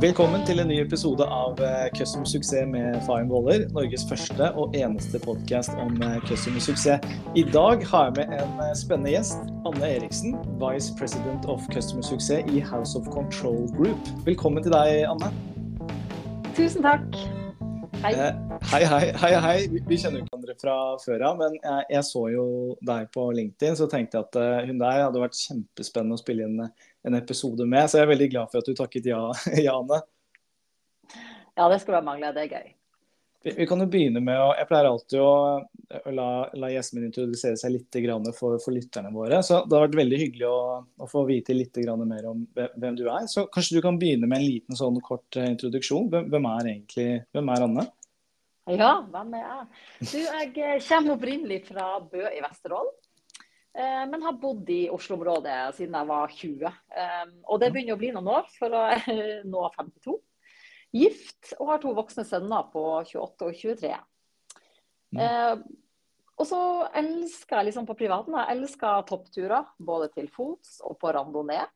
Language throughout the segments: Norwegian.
Velkommen til en ny episode av eh, Custom Suksess med Fayen Woller. Norges første og eneste podkast om eh, custom suksess. I dag har jeg med en eh, spennende gjest. Anne Eriksen, Vice President of Customer Suksess i House of Control Group. Velkommen til deg, Anne. Tusen takk. Hei. hei, hei. hei, hei. Vi kjenner jo hverandre fra før av, men jeg, jeg, så jo deg på LinkedIn, så tenkte jeg at hun der hadde vært kjempespennende å spille inn en episode med. Så jeg er veldig glad for at du takket ja, Jane. Ja, det skulle være mangle. Det er gøy. Vi, vi, kan jo begynne med å Jeg pleier alltid å, å la, la gjestene min introdusere seg litt for, for, lytterne våre. Så det har vært veldig hyggelig å, å få vite litt mer om hvem du er. Så kanskje du kan begynne med en liten sånn kort eh, introduksjon. Hvem, hvem er egentlig hvem er Anne? Ja, hvem er jeg? Du, jeg kommer opprinnelig fra Bø i Vesterålen. Eh, men har bodd i Oslo-området siden jeg var 20. Eh, og det begynner å bli noen år for å nå 52. Gift og har to voksne sønner på 28 og 23. Mm. Eh, og så elsker jeg liksom på privaten jeg elsker toppturer, både til fots og på randonee.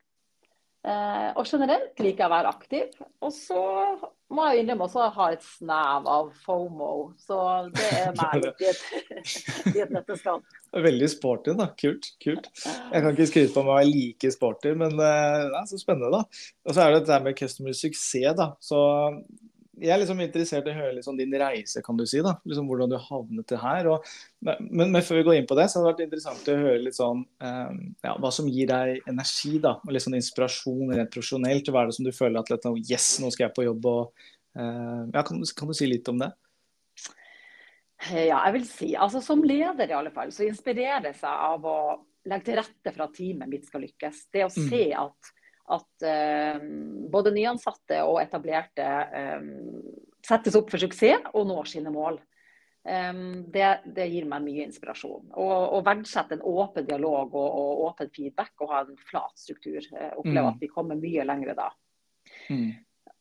Eh, og generelt liker jeg å være aktiv. Og så må jeg innrømme også ha et snev av FOMO. Så det er meg i et, nøtteskall. Veldig sporty, da. Kult. kult. Jeg kan ikke skryte på meg å være like sporty, men det eh, er så spennende, da. Og så er det dette med customer suksess, da. Så jeg er liksom interessert i å høre liksom din reise, kan du si. da, liksom Hvordan du havnet til her. Og, men, men, før vi går inn på det, så hadde det vært interessant å høre litt sånn um, ja, hva som gir deg energi da, og litt sånn inspirasjon rent profesjonelt. Hva er det som du føler at liksom, yes, nå skal jeg på jobb og uh, ja, kan, kan, du si litt om det? Ja, jeg vil si, altså Som leder i alle fall, så inspireres jeg av å legge til rette for at teamet mitt skal lykkes. Det å mm. se at at eh, både nyansatte og etablerte eh, settes opp for suksess og når sine mål. Eh, det, det, gir meg mye inspirasjon. Å verdsette en åpen dialog og, og, åpen feedback og ha en flat struktur. Oppleve opplever mm. at vi kommer mye lengre da. Mm.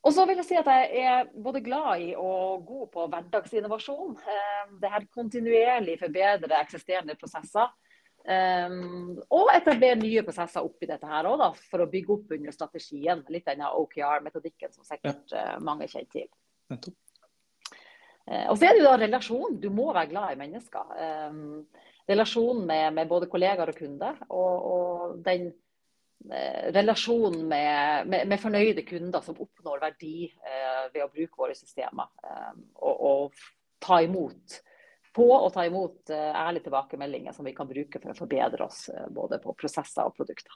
Og så vil jeg si at jeg er både glad i og god på hverdagsinnovasjon. Det her kontinuerlig forbedre eksisterende prosesser. Um, og etablere nye prosesser oppi dette her også, for å bygge opp under strategien. Litt denne OKR-metodikken som sikkert ja. uh, mange kjenner til. Uh, og så er det jo da relasjon. Du må være glad i mennesker. Um, relasjon med, med, både kollegaer og kunder. Og, og den uh, relasjonen med, med, med, fornøyde kunder som oppnår verdi ved å bruke våre systemer. Um, og, og ta imot på å ta imot eh, ærlige tilbakemeldinger som vi kan bruke for å forbedre oss eh, både på prosesser og produkter.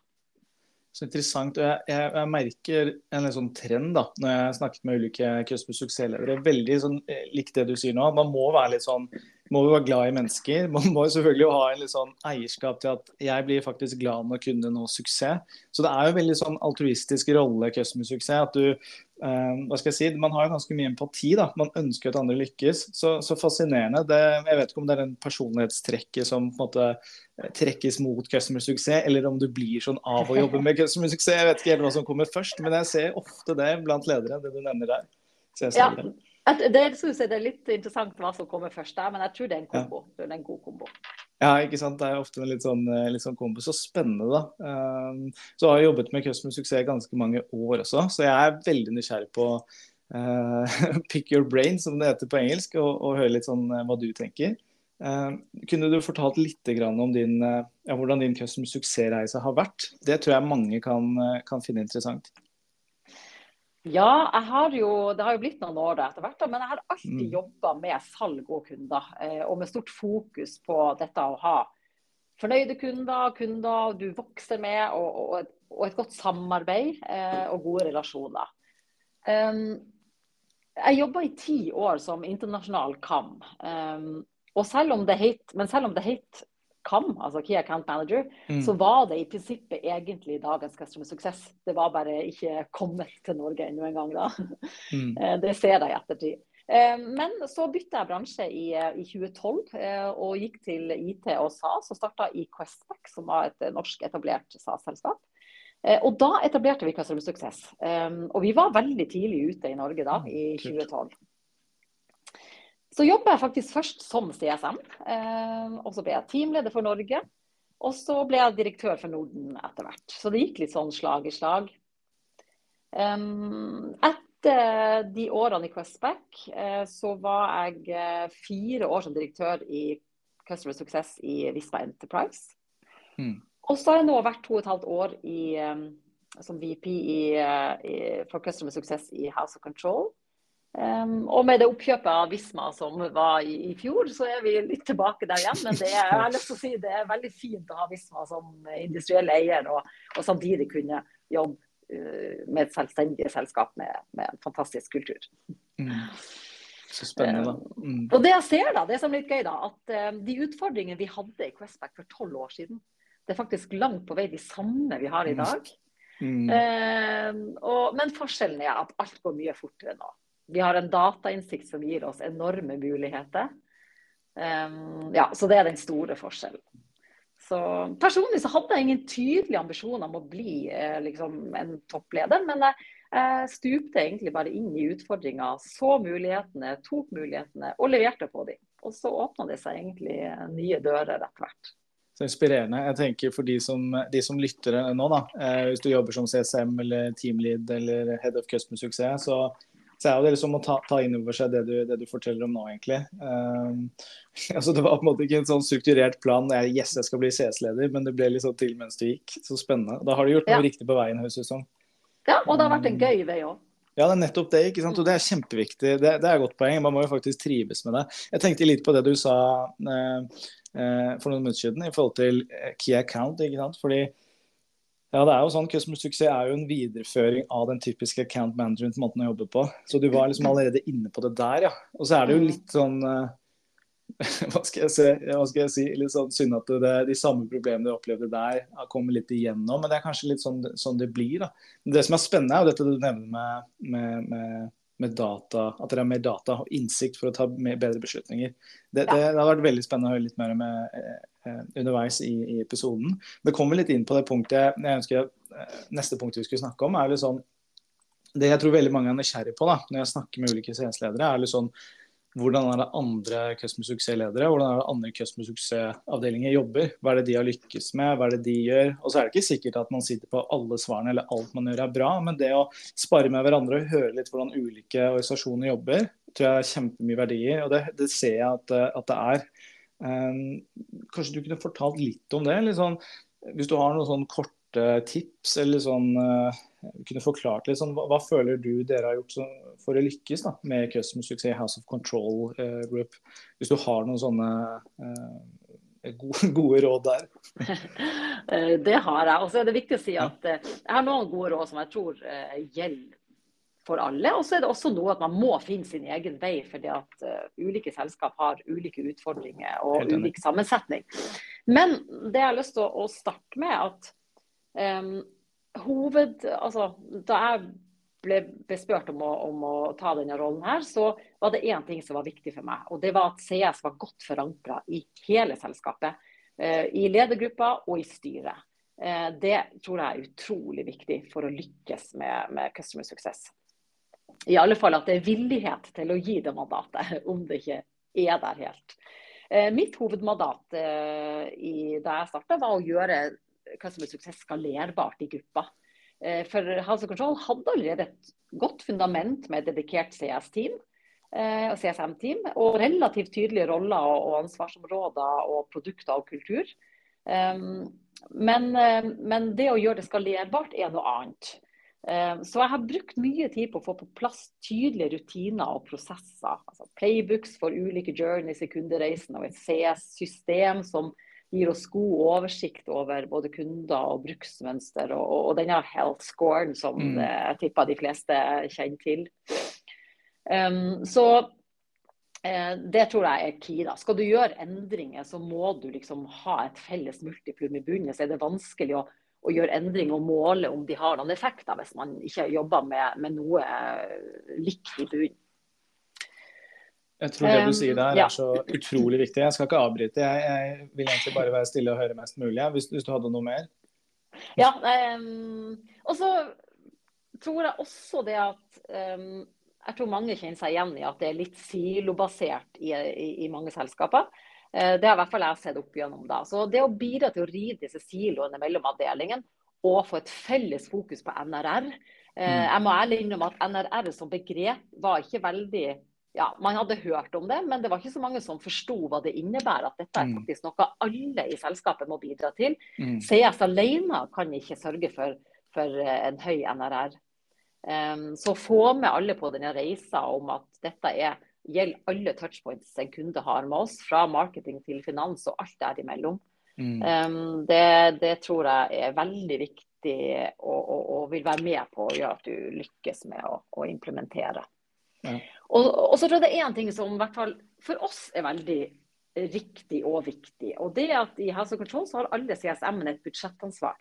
Så interessant. Jeg, jeg, jeg merker en sånn trend da, når jeg har snakket med ulike customer suksessledere. Veldig sånn, lik likt det du sier nå. Man må være litt sånn må være glad i mennesker. Man må selvfølgelig ha en litt sånn eierskap til at jeg blir faktisk glad når kunden når suksess. Så det er jo en veldig sånn altruistisk rolle customer suksess. at du Uh, hva skal jeg si, Man har jo ganske mye empati. da, Man ønsker at andre lykkes. Så, så fascinerende. Det, jeg vet ikke om det er den personlighetstrekket som på en måte eh, trekkes mot customer suksess, eller om du blir sånn av å jobbe med customer suksess. Jeg vet ikke helt hva som kommer først, men jeg ser ofte det blant ledere, det du nevner der. ja, det, det, synes jeg det er litt interessant hva som kommer først der, men jeg tror det er en kombo. Ja. Det er en god kombo. Ja, ikke sant. Det er ofte en litt sånn, eh, litt sånn kombo. Så spennende, da. Um, så har jeg jobbet med Customer Suksess ganske mange år også, så jeg er veldig nysgjerrig på uh, pick your brain, som det heter på engelsk, og, og høre litt sånn uh, hva du tenker. Uh, kunne du fortalt litt om din, ja, hvordan din custom Suksess-reise har vært? Det tror jeg mange kan, kan finne interessant. Ja, jeg har jo, det har jo blitt noen år etter hvert, men jeg har alltid mm. jobba med salg og kunder. Eh, og med stort fokus på dette å ha fornøyde kunder, kunder du vokser med, og, og, et, og et, godt samarbeid eh, og gode relasjoner. Um, jeg jobba i ti år som internasjonal KAM. Um, og selv om det het, men selv om det het KAM, altså Key Account Manager, mm. så var det i prinsippet egentlig dagens Customer Success. Det var bare ikke kommet til Norge ennå en gang da. Mm. Eh, det ser jeg i ettertid. Eh, men så bytta jeg bransje i, eh, i, 2012 og gikk til IT og SAS og starta i Questback, som var et norsk etablert SAS-selskap. Og da etablerte vi Customer Success. Og vi var veldig tidlig ute i Norge da, i 2012. Så jobba jeg faktisk først som CSM. Eh, og så ble jeg teamleder for Norge. Og så ble jeg direktør for Norden etter hvert. Så det gikk litt sånn slag i slag. Um, etter de årene i Questback eh, så var jeg eh, fire år som direktør i Customer Success i Visma Enterprise. Mm. Og så har jeg nå vært to og et halvt år i, som VP i, i, for Customer Success i House of Control. Um, og med det oppkjøpet av Visma som var i, i, fjor, så er vi litt tilbake der igjen. Men det er, jeg har lyst til å si, det er veldig fint å ha Visma som industriell eier, og, og samtidig kunne jobbe uh, med et selvstendig selskap med, med en fantastisk kultur. Mm. Så spennende. Ehm, mm. og det jeg ser da, det som er litt gøy, da, at uh, de utfordringene vi hadde i Questback for tolv år siden, det er faktisk langt på vei de samme vi har i mm. dag. Mm. Uh, og, men forskjellen er at alt går mye fortere nå. Vi har en datainnsikt som gir oss enorme muligheter. Um, ja, så det er den store forskjellen. Så Personlig så hadde jeg ingen tydelige ambisjoner om å bli eh, liksom, en toppleder, men jeg, jeg, stupte egentlig bare inn i utfordringa, så mulighetene, tok mulighetene og leverte på dem. Og så åpna det seg egentlig nye dører etter hvert. Så inspirerende. Jeg tenker For de som, de som lytter nå, da, eh, hvis du jobber som CSM eller teamlead eller head of customer success, så så er det liksom å ta, ta inn over seg det du, det du, forteller om nå, egentlig. Um, altså det var på en måte ikke en sånn strukturert plan jeg, yes, jeg skal bli CS-leder, men det ble litt sånn til mens du gikk. Så spennende. Da har du gjort noe riktig på veien, høres ut som. Ja, og det har vært en gøy vei òg. Ja, det er nettopp det. ikke sant? Og det er kjempeviktig. Det, det er et godt poeng. Man må jo faktisk trives med det. Jeg tenkte litt på det du sa eh, eh, for noen minutter siden i forhold til eh, key account. ikke sant? Fordi ja, det er jo sånn, Customer suksess er jo en videreføring av den typiske account management-måten å jobbe på. Så du var liksom allerede inne på det der, ja. Og så er det jo mm. litt sånn uh, hva, skal jeg si, skal jeg si, litt sånn synd at det, de samme problemene du opplevde der, kommer litt igjennom. Men det er kanskje litt sånn, sånn det blir. da. Men det som er spennende, er jo dette du nevner med, med, med med data, at dere har mer data og innsikt for å ta bedre beslutninger. Det, det, det, har vært veldig spennende å høre litt mer med eh, eh, underveis i, i, episoden. Det kommer litt inn på det punktet jeg ønsker eh, neste punkt vi skulle snakke om. er litt sånn, Det jeg tror veldig mange er nysgjerrig på da, når jeg snakker med ulike CS-ledere, er sånn hvordan er det andre customer success-ledere hvordan er det andre customer success-avdelinger jobber? Hva er det de har lykkes med, hva er det de gjør? Og så er det ikke sikkert at man sitter på alle svarene eller alt man gjør er bra, men det å spare med hverandre og høre litt hvordan ulike organisasjoner jobber, tror jeg er kjempemye verdier. Og det, det ser jeg at, at, det er. Um, kanskje du kunne fortalt litt om det? Sånn, hvis du har noen sånn korte tips eller sånn uh, kunne forklart litt sånn, hva, hva, føler du dere har gjort så, for å lykkes da, med Custom Success House of Control uh, Group? Hvis du har noen sånne uh, gode, gode, råd der? Eh, det har jeg. Og så er det viktig å si at uh, jeg har noen gode råd som jeg tror gjelder for alle. Og så er det også noe at man må finne sin egen vei, fordi at ulike selskap har ulike utfordringer og ulik sammensetning. Men det jeg har lyst til å, å starte med, at um, hoved, altså, da jeg ble bespurt om å, om å, ta denne rollen her, så var det én ting som var viktig for meg. Og det var at CS var godt forankra i hele selskapet. Eh, I ledergruppa og i styret. Eh, det tror jeg er utrolig viktig for å lykkes med, med customer success. I alle fall at det er villighet til å gi det mandatet, om det ikke er der helt. Eh, mitt hovedmandat da jeg starta, var å gjøre Customer Success skalerbart i gruppa. Eh, for House of Control hadde allerede et godt fundament med et dedikert CS-team eh, og CSM-team, og relativt tydelige roller og ansvarsområder og produkter og kultur. Men, eh, men det å gjøre det skalerbart er noe annet. Så jeg har brukt mye tid på å få på plass tydelige rutiner og prosesser. Altså playbooks for ulike journeys i kundereisen og et CS-system som gir oss god oversikt over både kunder og bruksmønster, og, og denne health scoren som mm. jeg tipper de fleste kjenner til. Um, så eh, det tror jeg er key. da. Skal du gjøre endringer, så må du liksom ha et felles multiplum i bunnen. Så er det vanskelig å, å gjøre endringer og måle om de har noen effekter, hvis man ikke jobber med, med noe likt i bunnen. Jeg tror det du sier der er så utrolig viktig. Jeg skal ikke avbryte. Jeg, jeg vil egentlig bare være stille og høre mest mulig, hvis, hvis du hadde noe mer. Ja, um, og så tror jeg også det at um, Jeg tror mange kjenner seg igjen i at det er litt silobasert i, i, i mange selskaper. Uh, det har i hvert fall jeg sett opp gjennom da. Så det å bidra til å rive disse siloene mellom avdelingen og få et felles fokus på NRR. Eh, mm. Jeg må ærlig innrømme at NRR som begrep var ikke veldig ja, Man hadde hørt om det, men det var ikke så mange som forsto hva det innebærer. At dette er mm. faktisk noe alle i selskapet må bidra til. Mm. CS alene kan ikke sørge for, for eh, en høy NRR. Um, så få med alle på denne reisa om at dette er, gjelder alle touchpoints en kunde har med oss, fra marketing til finans og alt derimellom. Mm. Um, det, det, tror jeg er veldig viktig og, og, og, vil være med på å gjøre at du lykkes med å, å implementere. Ja. Og, og, så tror jeg det er én ting som i hvert fall for oss er veldig riktig og viktig. Og det er at i helse og Control så har alle CSM-ene et budsjettansvar.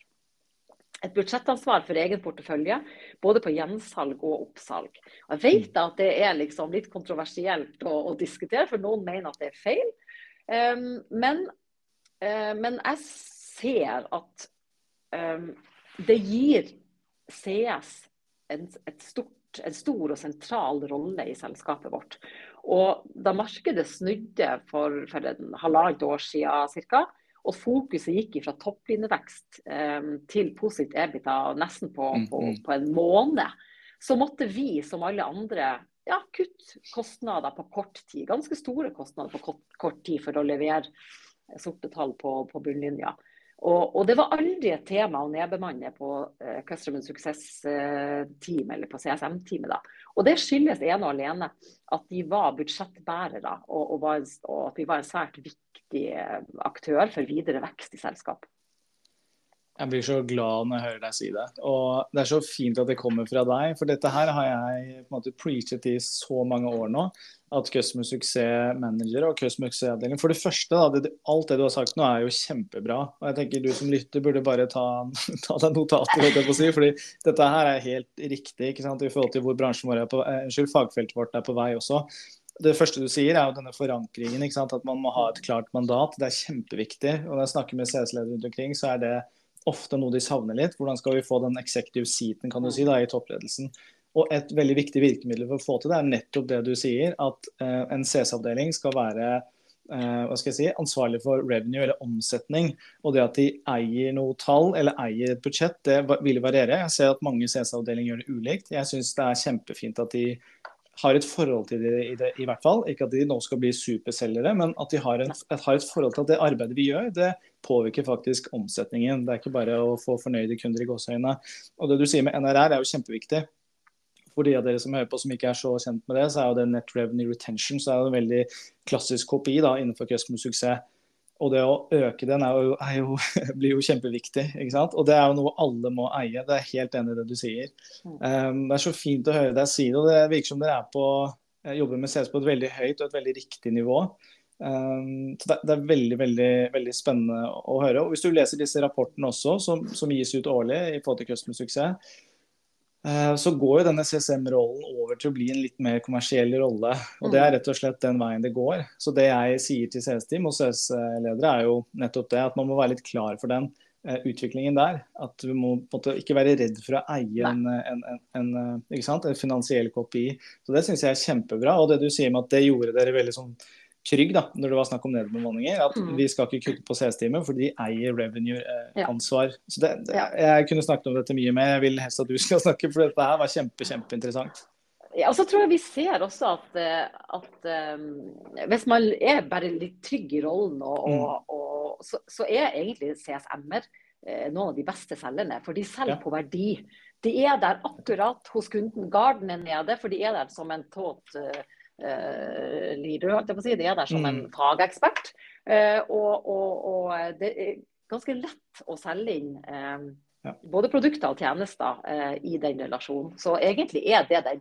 Et budsjettansvar for egen portefølje, både på gjensalg og oppsalg. Jeg vet at det er liksom litt kontroversielt å, å, diskutere, for noen mener at det er feil. Um, men, uh, men, jeg ser at um, det gir CS en, stort, en stor og sentral rolle i selskapet vårt. Og da markedet snudde for, for en halvannet år siden ca., og fokuset gikk fra topplinjevekst eh, til positivt EBITDA nesten på, mm, på, mm. på, en måned, så måtte vi som alle andre ja, kutte kostnader på kort tid. Ganske store kostnader på kort, kort tid for å levere sorte tall på, på bunnlinja. Og, og, det var aldri et tema å nedbemanne på uh, Customer Success-team eller på CSM-teamet. da. Og Det skyldes ene og alene at de var budsjettbærere, og, og, var, og, at vi var en svært viktig eh, aktør for videre vekst i selskapet. Jeg blir så glad når jeg hører deg si det. Og det er så fint at det kommer fra deg. For dette her har jeg på en måte preachet i så mange år nå. At Customer Success Manager og Customer Success Avdeling For det første, da, det, alt det du har sagt nå er jo kjempebra. Og jeg tenker du som lytter burde bare ta, ta deg notater, holdt jeg på å si. fordi dette her er helt riktig ikke sant, i forhold til hvor bransjen vår er på, eh, unnskyld, fagfeltet vårt er på vei også. Det første du sier, er jo denne forankringen. At man må ha et klart mandat. Det er kjempeviktig. Og når jeg snakker med CS-ledere rundt omkring, så er det ofte noe de savner litt. Hvordan skal vi få den executive seaten kan du si, da, i toppledelsen? Og Et veldig viktig virkemiddel for å få til det er nettopp det du sier, at uh, en CS-avdeling skal være uh, hva skal jeg si, ansvarlig for revenue eller omsetning. Og det at de eier noe tall eller eier et budsjett, det vil variere. Jeg ser at mange CS-avdelinger gjør det ulikt. Jeg syns det er kjempefint at de har et forhold til det i, det i, hvert fall. Ikke at de nå skal bli superselgere, men at de har, en, har, et forhold til at det arbeidet vi gjør, det påvirker faktisk omsetningen. Det er ikke bare å få fornøyde kunder i gåseøynene. Og det du sier med NRR er jo kjempeviktig. For de av dere som hører på som ikke er så kjent med det, så er jo det net revenue retention så er det en veldig klassisk kopi da, innenfor customer suksess. Og det å øke den er jo, er jo, blir jo kjempeviktig. ikke sant? Og det er jo noe alle må eie. Det er helt enig i det du sier. Um, det er så fint å høre deg si det. og Det virker som dere er på, eh, jobber med CS på et veldig høyt og et veldig riktig nivå. Um, så det, det, er veldig veldig, veldig spennende å høre. og Hvis du leser disse rapportene også, som, som gis ut årlig i forhold til Customer Suksess, Eh, så går jo denne CSM-rollen over til å bli en litt mer kommersiell rolle. Og det er mm. rett og slett den veien det går. Så det jeg sier til CS-team og CS-ledere er jo nettopp det, at man må være litt klar for den uh, utviklingen der. At du må måte ikke være redd for å eie en, en, en, en, finansiell kopi. Så det syns jeg er kjempebra. Og det du sier med at det gjorde dere veldig sånn trygg da, når det var snakk om nedbemanninger. At mm. vi skal ikke kutte på CS-teamet, for de eier revenue-ansvar. Eh, så det, det, Jeg kunne snakket om dette mye mer, jeg vil helst at du skal snakke, for dette her var kjempe, kjempeinteressant. Ja, og så tror jeg vi ser også at, eh, at um, hvis man er bare litt trygg i rollen, og, mm. og, og, så, så, er egentlig CSM-er eh, noen av de beste selgerne. For de selger ja. på verdi. De er der akkurat hos kunden. Garden er nede, for de er der som en tåt uh, uh, Lidu, holdt jeg på å si. De er der som en mm. fagekspert. Uh, og, og, og, det er ganske lett å selge inn um, ja. både produkter og tjenester uh, i den relasjonen. Så egentlig er det den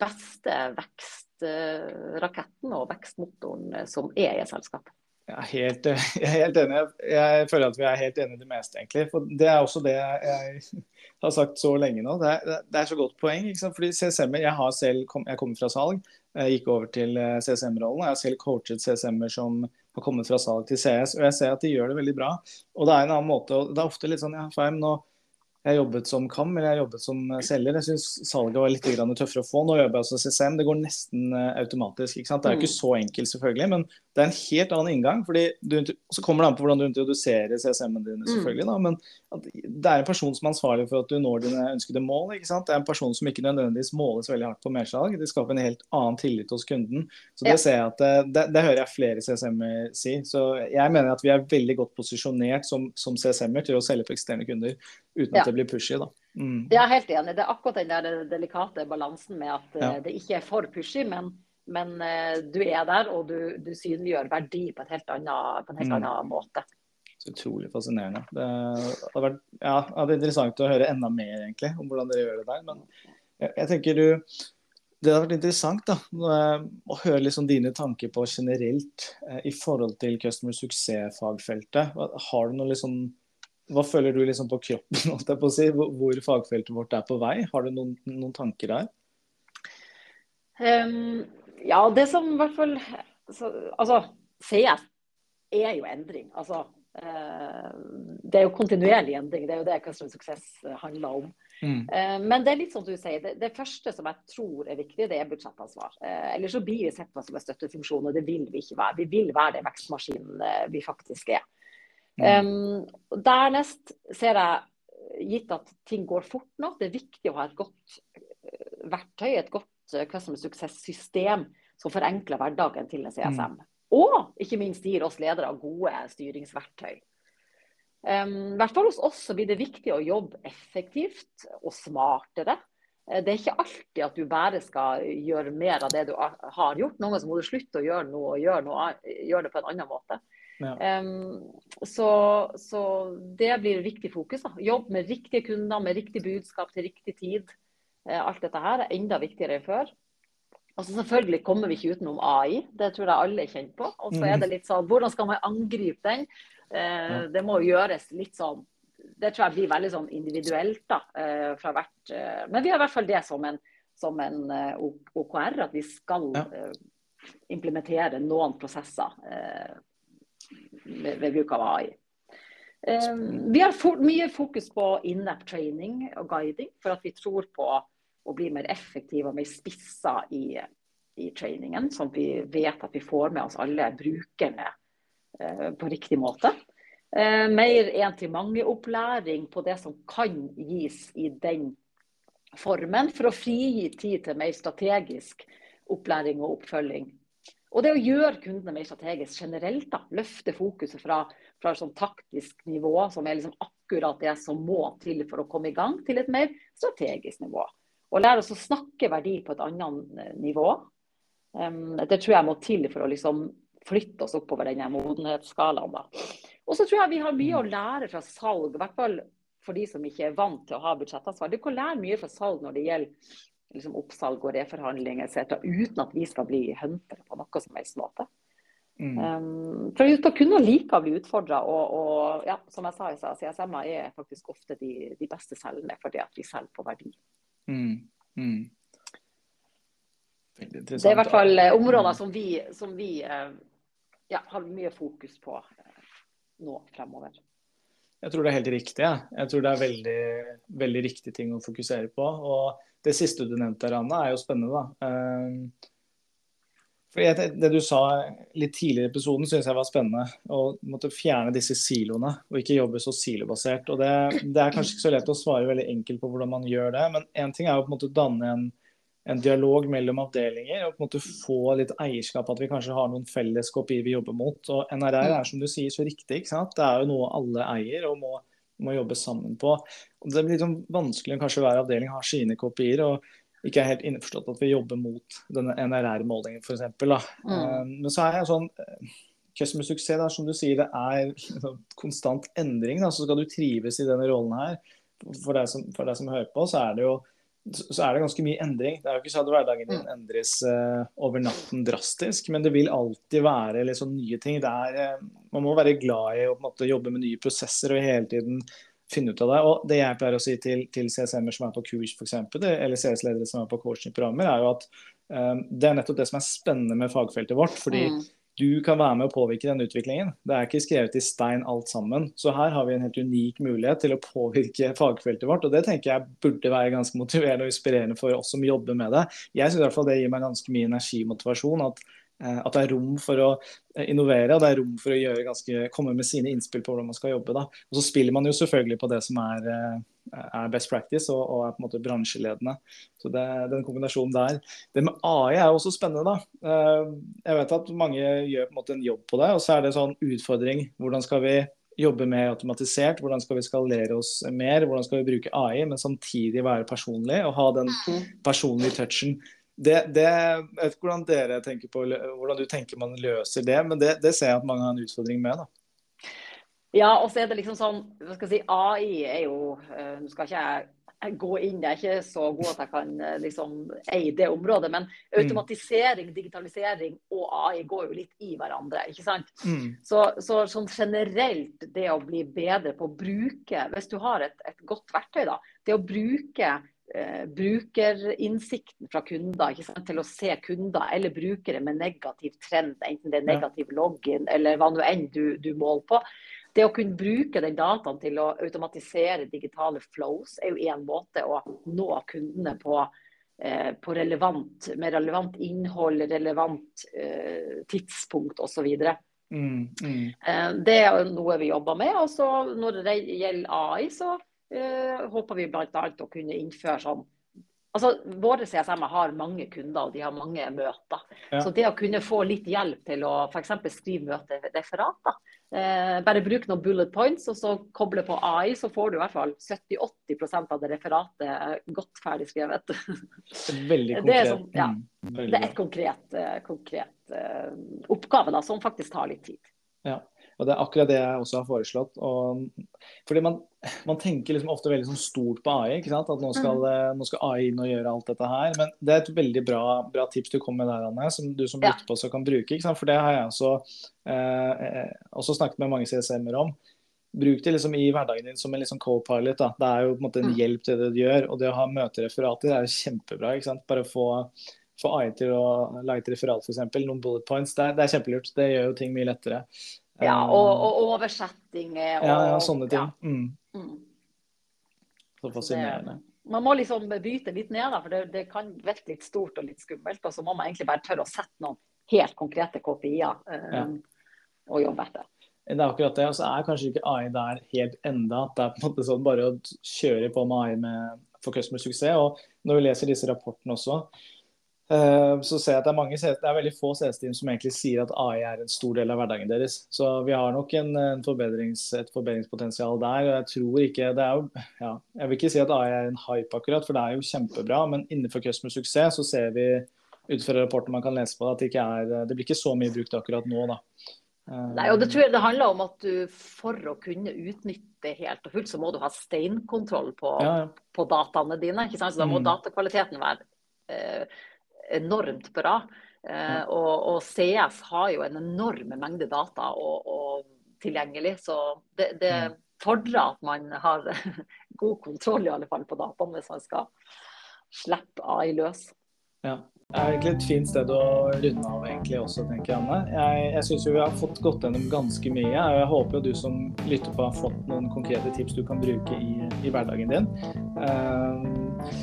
beste vekstraketten og vekstmotoren som er i et selskap. Jeg er, helt, jeg er helt, enig. Jeg føler at vi er helt enige i det meste, egentlig. For det er også det jeg har sagt så lenge nå. Det er, det er så godt poeng. Fordi CSM, jeg, har selv, jeg kommer fra salg. Jeg gikk over til eh, CSM-rollen. Jeg har selv coachet CSM-er som har kommet fra salg til CS, og jeg ser at de gjør det veldig bra. Og det er en annen måte, det er ofte litt sånn ja, feil, nå jeg jobbet som KAM eller jeg jobbet som selger. Jeg syns salget var litt tøffere å få. Nå jobber jeg også CSM. Det går nesten eh, automatisk. Det er jo ikke mm. så enkelt, selvfølgelig, men det er en helt annen inngang. fordi du, Så kommer det an på hvordan du introduserer CSM-ene dine, mm. selvfølgelig. da, Men det er en person som er ansvarlig for at du når dine ønskede mål. Det er en person som ikke nødvendigvis måles veldig hardt på mersalg. Det skaper en helt annen tillit hos kunden. Så Det ja. ser jeg at det, det, det, hører jeg flere CSM-er si. Så jeg mener at vi er veldig godt posisjonert som, som CSM-er til å selge for eksterne kunder uten ja. at det blir pushy. da. Mm. Jeg er helt enig. Det er akkurat den der delikate balansen med at ja. det ikke er for pushy, men men uh, du er der, og du, du, synliggjør verdi på, en helt annen, på en helt mm. annen måte. Så utrolig fascinerende. Det hadde vært ja, det er interessant å høre enda mer egentlig, om hvordan dere gjør det der. Men jeg, jeg tenker du det hadde vært interessant da, å høre liksom dine tanker på generelt eh, i forhold til customer suksess-fagfeltet. Har du noe liksom, Hva føler du liksom på kroppen på si, hvor fagfeltet vårt er på vei? Har du noen, noen tanker der? Um, ja, det som i hvert fall så, Altså, CS er jo endring. Altså, uh, det er jo kontinuerlig endring. Det er jo det Custom Success handler om. Mm. Eh, men det er litt som du sier, det, det, første som jeg tror er viktig, det er budsjettansvar. Eh, ellers så blir vi sett på som en støttefunksjon, og det vil vi ikke være. Vi vil være den vekstmaskinen eh, vi faktisk er. Um, dernest ser jeg, gitt at ting går fort nå, det er viktig å ha et godt eh, verktøy, et godt Eh, customer success-system som forenkler hverdagen til en CSM. Mm. Og ikke minst gir oss ledere gode styringsverktøy. Um, I hvert fall hos oss så blir det viktig å jobbe effektivt og smartere. Eh, det er ikke alltid at du bare skal gjøre mer av det du har gjort. Noen ganger må du slutte å gjøre noe og gjøre, noe, gjøre det på en annen måte. Ja. Um, så, så, det blir viktig fokus. Da. Jobb med riktige kunder, med riktig budskap til riktig tid. Eh, alt dette her er enda viktigere enn før. Altså Selvfølgelig kommer vi ikke utenom AI, det tror jeg alle er kjent på. Og så er det litt sånn, hvordan skal man angripe den? Eh, det må gjøres litt sånn Det tror jeg blir veldig sånn individuelt da, eh, fra hvert eh, Men vi har i hvert fall det som en, som en OKR, at vi skal implementere noen prosesser ved, ved bruk av AI. Um, vi har for, mye fokus på in-app training og guiding, for at vi tror på å bli mer effektive og mer spissa i, i trainingen, sånn at vi vet at vi får med oss alle brukerne uh, på riktig måte. Uh, mer én-til-mange-opplæring på det som kan gis i den formen, for å frigi tid til mer strategisk opplæring og oppfølging. Og det å gjøre kundene mer strategisk generelt, da, løfte fokuset fra fra et sånn taktisk nivå, som er liksom akkurat det som må til for å komme i gang, til et mer strategisk nivå. Og lære oss å snakke verdi på et annet eh, nivå. Um, det tror jeg må til for å liksom flytte oss oppover denne modenhetsskalaen. Og så tror jeg vi har mye å lære fra salg, i hvert fall for de som ikke er vant til å ha budsjettansvar. Du kan lære mye fra salg når det gjelder liksom, oppsalg og reforhandling etc., uten at vi skal bli huntere på noe som helst måte. Mm. Um, for å kunne like å bli utfordra, og, og, ja, som jeg sa i stad, CSM-er er faktisk ofte de, de beste selgende fordi at vi selger på verdi. Mm. Mm. Det er i hvert fall uh, områder som vi, som vi uh, ja, har mye fokus på uh, nå fremover. Jeg tror det er helt riktig. Ja. Jeg tror det er veldig, veldig riktig ting å fokusere på. Og det siste du nevnte, Anna, er jo spennende. da. Ehm, for det, du sa litt tidligere i episoden, syns jeg var spennende. Å måtte fjerne disse siloene, og ikke jobbe så silobasert. Og det, det, er kanskje ikke så lett å svare veldig enkelt på hvordan man gjør det. Men én ting er å på en måte danne en, en, dialog mellom avdelinger og på en måte få litt eierskap. At vi kanskje har noen felles kopier vi jobber mot. Og NRR er som du sier så riktig. ikke sant? Det er jo noe alle eier og må, må jobbe sammen på. Og Det blir litt vanskelig når kanskje hver avdeling har sine kopier. og ikke er helt innforstått at vi jobber mot denne NRR-målingen f.eks. Mm. Um, men så er jeg sånn eh, Customer suksess, da, som du sier, det er sånn konstant endring. Da, så skal du trives i denne rollen her. For deg som, for deg som hører på, så er det jo så er det ganske mye endring. Det er jo ikke sånn at hverdagen din mm. endres uh, over natten drastisk, men det vil alltid være liksom, nye ting. Er, uh, man må være glad i å måte, jobbe med nye prosesser og hele tiden finne ut av det. Og Det jeg pleier å si til, til CSM-er som er på kurs, f.eks., eller CS-ledere som er på coaching-programmer, er jo at uh, det er nettopp det som er spennende med fagfeltet vårt. fordi mm. Du kan være med å påvirke den utviklingen. Det er ikke skrevet i stein alt sammen. Så her har vi en helt unik mulighet til å påvirke fagfeltet vårt. Og det tenker jeg burde være ganske motiverende og inspirerende for oss som jobber med det. Jeg syns i hvert fall det gir meg ganske mye energimotivasjon. at Eh, at det er rom for å eh, innovere og det er rom for å ganske, komme med sine innspill på hvordan man skal jobbe. Da. Og Så spiller man jo selvfølgelig på det som er, eh, er best practice og, og, er på en måte bransjeledende. Så det, Den kombinasjonen der. Det med AI er også spennende. da. Jeg vet at mange gjør på en måte en jobb på det, og så er det sånn utfordring. Hvordan skal vi jobbe mer automatisert? Hvordan skal vi skalere oss mer? Hvordan skal vi bruke AI, men samtidig være personlig og ha den mm. personlige touchen? det, det, jeg vet ikke hvordan dere tenker på, hvordan du tenker man løser det, men det, det ser jeg at mange har en utfordring med. da. Ja, og så er det liksom sånn hva skal jeg si, AI er jo uh, Nå skal ikke jeg gå inn, jeg er ikke så god at jeg kan uh, liksom eie det området. Men mm. automatisering, digitalisering og AI går jo litt i hverandre. ikke sant? Mm. Så, så, sånn generelt det å bli bedre på å bruke Hvis du har et, et godt verktøy, da. Det å bruke eh, brukerinnsikten fra kunder ikke sant? til å se kunder eller brukere med negativ trend, enten det er negativ login eller hva nå enn du, du måler på. Det å kunne bruke den dataen til å automatisere digitale flows er jo én måte å nå kundene på, eh, på relevant, med relevant innhold, relevant eh, tidspunkt osv. Mm, mm. Eh, det er noe vi jobber med. og så Når det gjelder AI, så eh, håper vi bl.a. å kunne innføre sånn Altså, Våre CSM har mange kunder og de har mange møter. Ja. Så det å kunne få litt hjelp til å f.eks. skrive møtereferater. Eh, bare bruk noen bullet points og så koble på AI, så får du i hvert fall 70-80 av det referatet godt ferdig skrevet. Veldig konkret. Det er, sånn, ja, mm, det er et konkret, eh, konkret uh, oppgave da, som faktisk tar litt tid. Ja. Og Det er akkurat det jeg også har foreslått. Og, fordi man, man tenker liksom ofte veldig sånn stort på AI. ikke sant? At nå skal, mm. Eh, nå skal, AI inn og gjøre alt dette her. Men det er et veldig bra, bra tips du kom med der, Anne, som du som lytter på også kan bruke. ikke sant? For det har jeg også, eh, eh også snakket med mange CSM-er om. Bruk det liksom i hverdagen din som en liksom co-pilot. Det er jo på en måte en mm. hjelp til det du gjør. Og det å ha møtereferater er jo kjempebra. ikke sant? Bare få få AI til å lage et referat, f.eks. Noen bullet points. Det er, det er, kjempelurt. Det gjør jo ting mye lettere. Ja, og, um, og oversettinger Og, ja, ja, sånne ting. Ja. Mm. Mm. Så fascinerende. man må liksom bryte litt ned, for det, det kan virke litt stort og litt skummelt. Og så må man egentlig bare tørre å sette noen helt konkrete KPI-er um, ja. og jobbe etter. Det er akkurat det. Og så er kanskje ikke AI der helt enda. At det er på en måte sånn bare å kjøre på med AI med, for customer suksess. Og når vi leser disse rapportene også, Eh, så ser jeg at det er, mange, det er veldig få CS-team som egentlig sier at AI er en stor del av hverdagen deres. Så vi har nok en, en forbedrings, et forbedringspotensial der. og Jeg tror ikke, det er jo, ja, jeg vil ikke si at AI er en hype akkurat, for det er jo kjempebra. Men innenfor customer suksess så ser vi ut fra rapporten man kan lese på at det, ikke er, det blir ikke så mye brukt akkurat nå. da. Nei, og det tror jeg det handler om at du for å kunne utnytte helt og fullt, så må du ha steinkontroll på, ja, ja. på dataene dine. ikke sant? Så da må mm. datakvaliteten være eh, enormt bra. Eh, og, og, CS har jo en enorm mengde data og, og tilgjengelig, så det, det fordrer at man har god kontroll i alle fall på dataene hvis man skal slippe AI løs. Ja. Det er egentlig et fint sted å runde av egentlig også, tenker jeg, Anne. Jeg, jeg syns vi har fått gått gjennom ganske mye. og Jeg håper jo du som lytter på har fått noen konkrete tips du kan bruke i, i hverdagen din. Uh,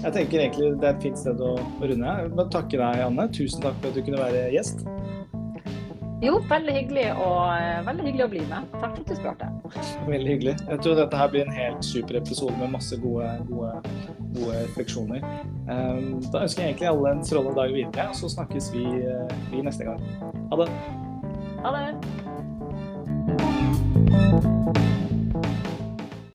jeg tenker egentlig det er et fint sted å, å runde. Jeg vil takke deg, Anne. Tusen takk for at du kunne være gjest. Jo, veldig hyggelig, og, eh, veldig hyggelig å bli med. Takk for at du spurte. Veldig hyggelig. Jeg tror dette her blir en helt super episode med masse gode, gode, gode refleksjoner. Um, da ønsker jeg egentlig alle en strålende dag videre, og så snakkes vi, uh, vi neste gang. Ha det. Ha det.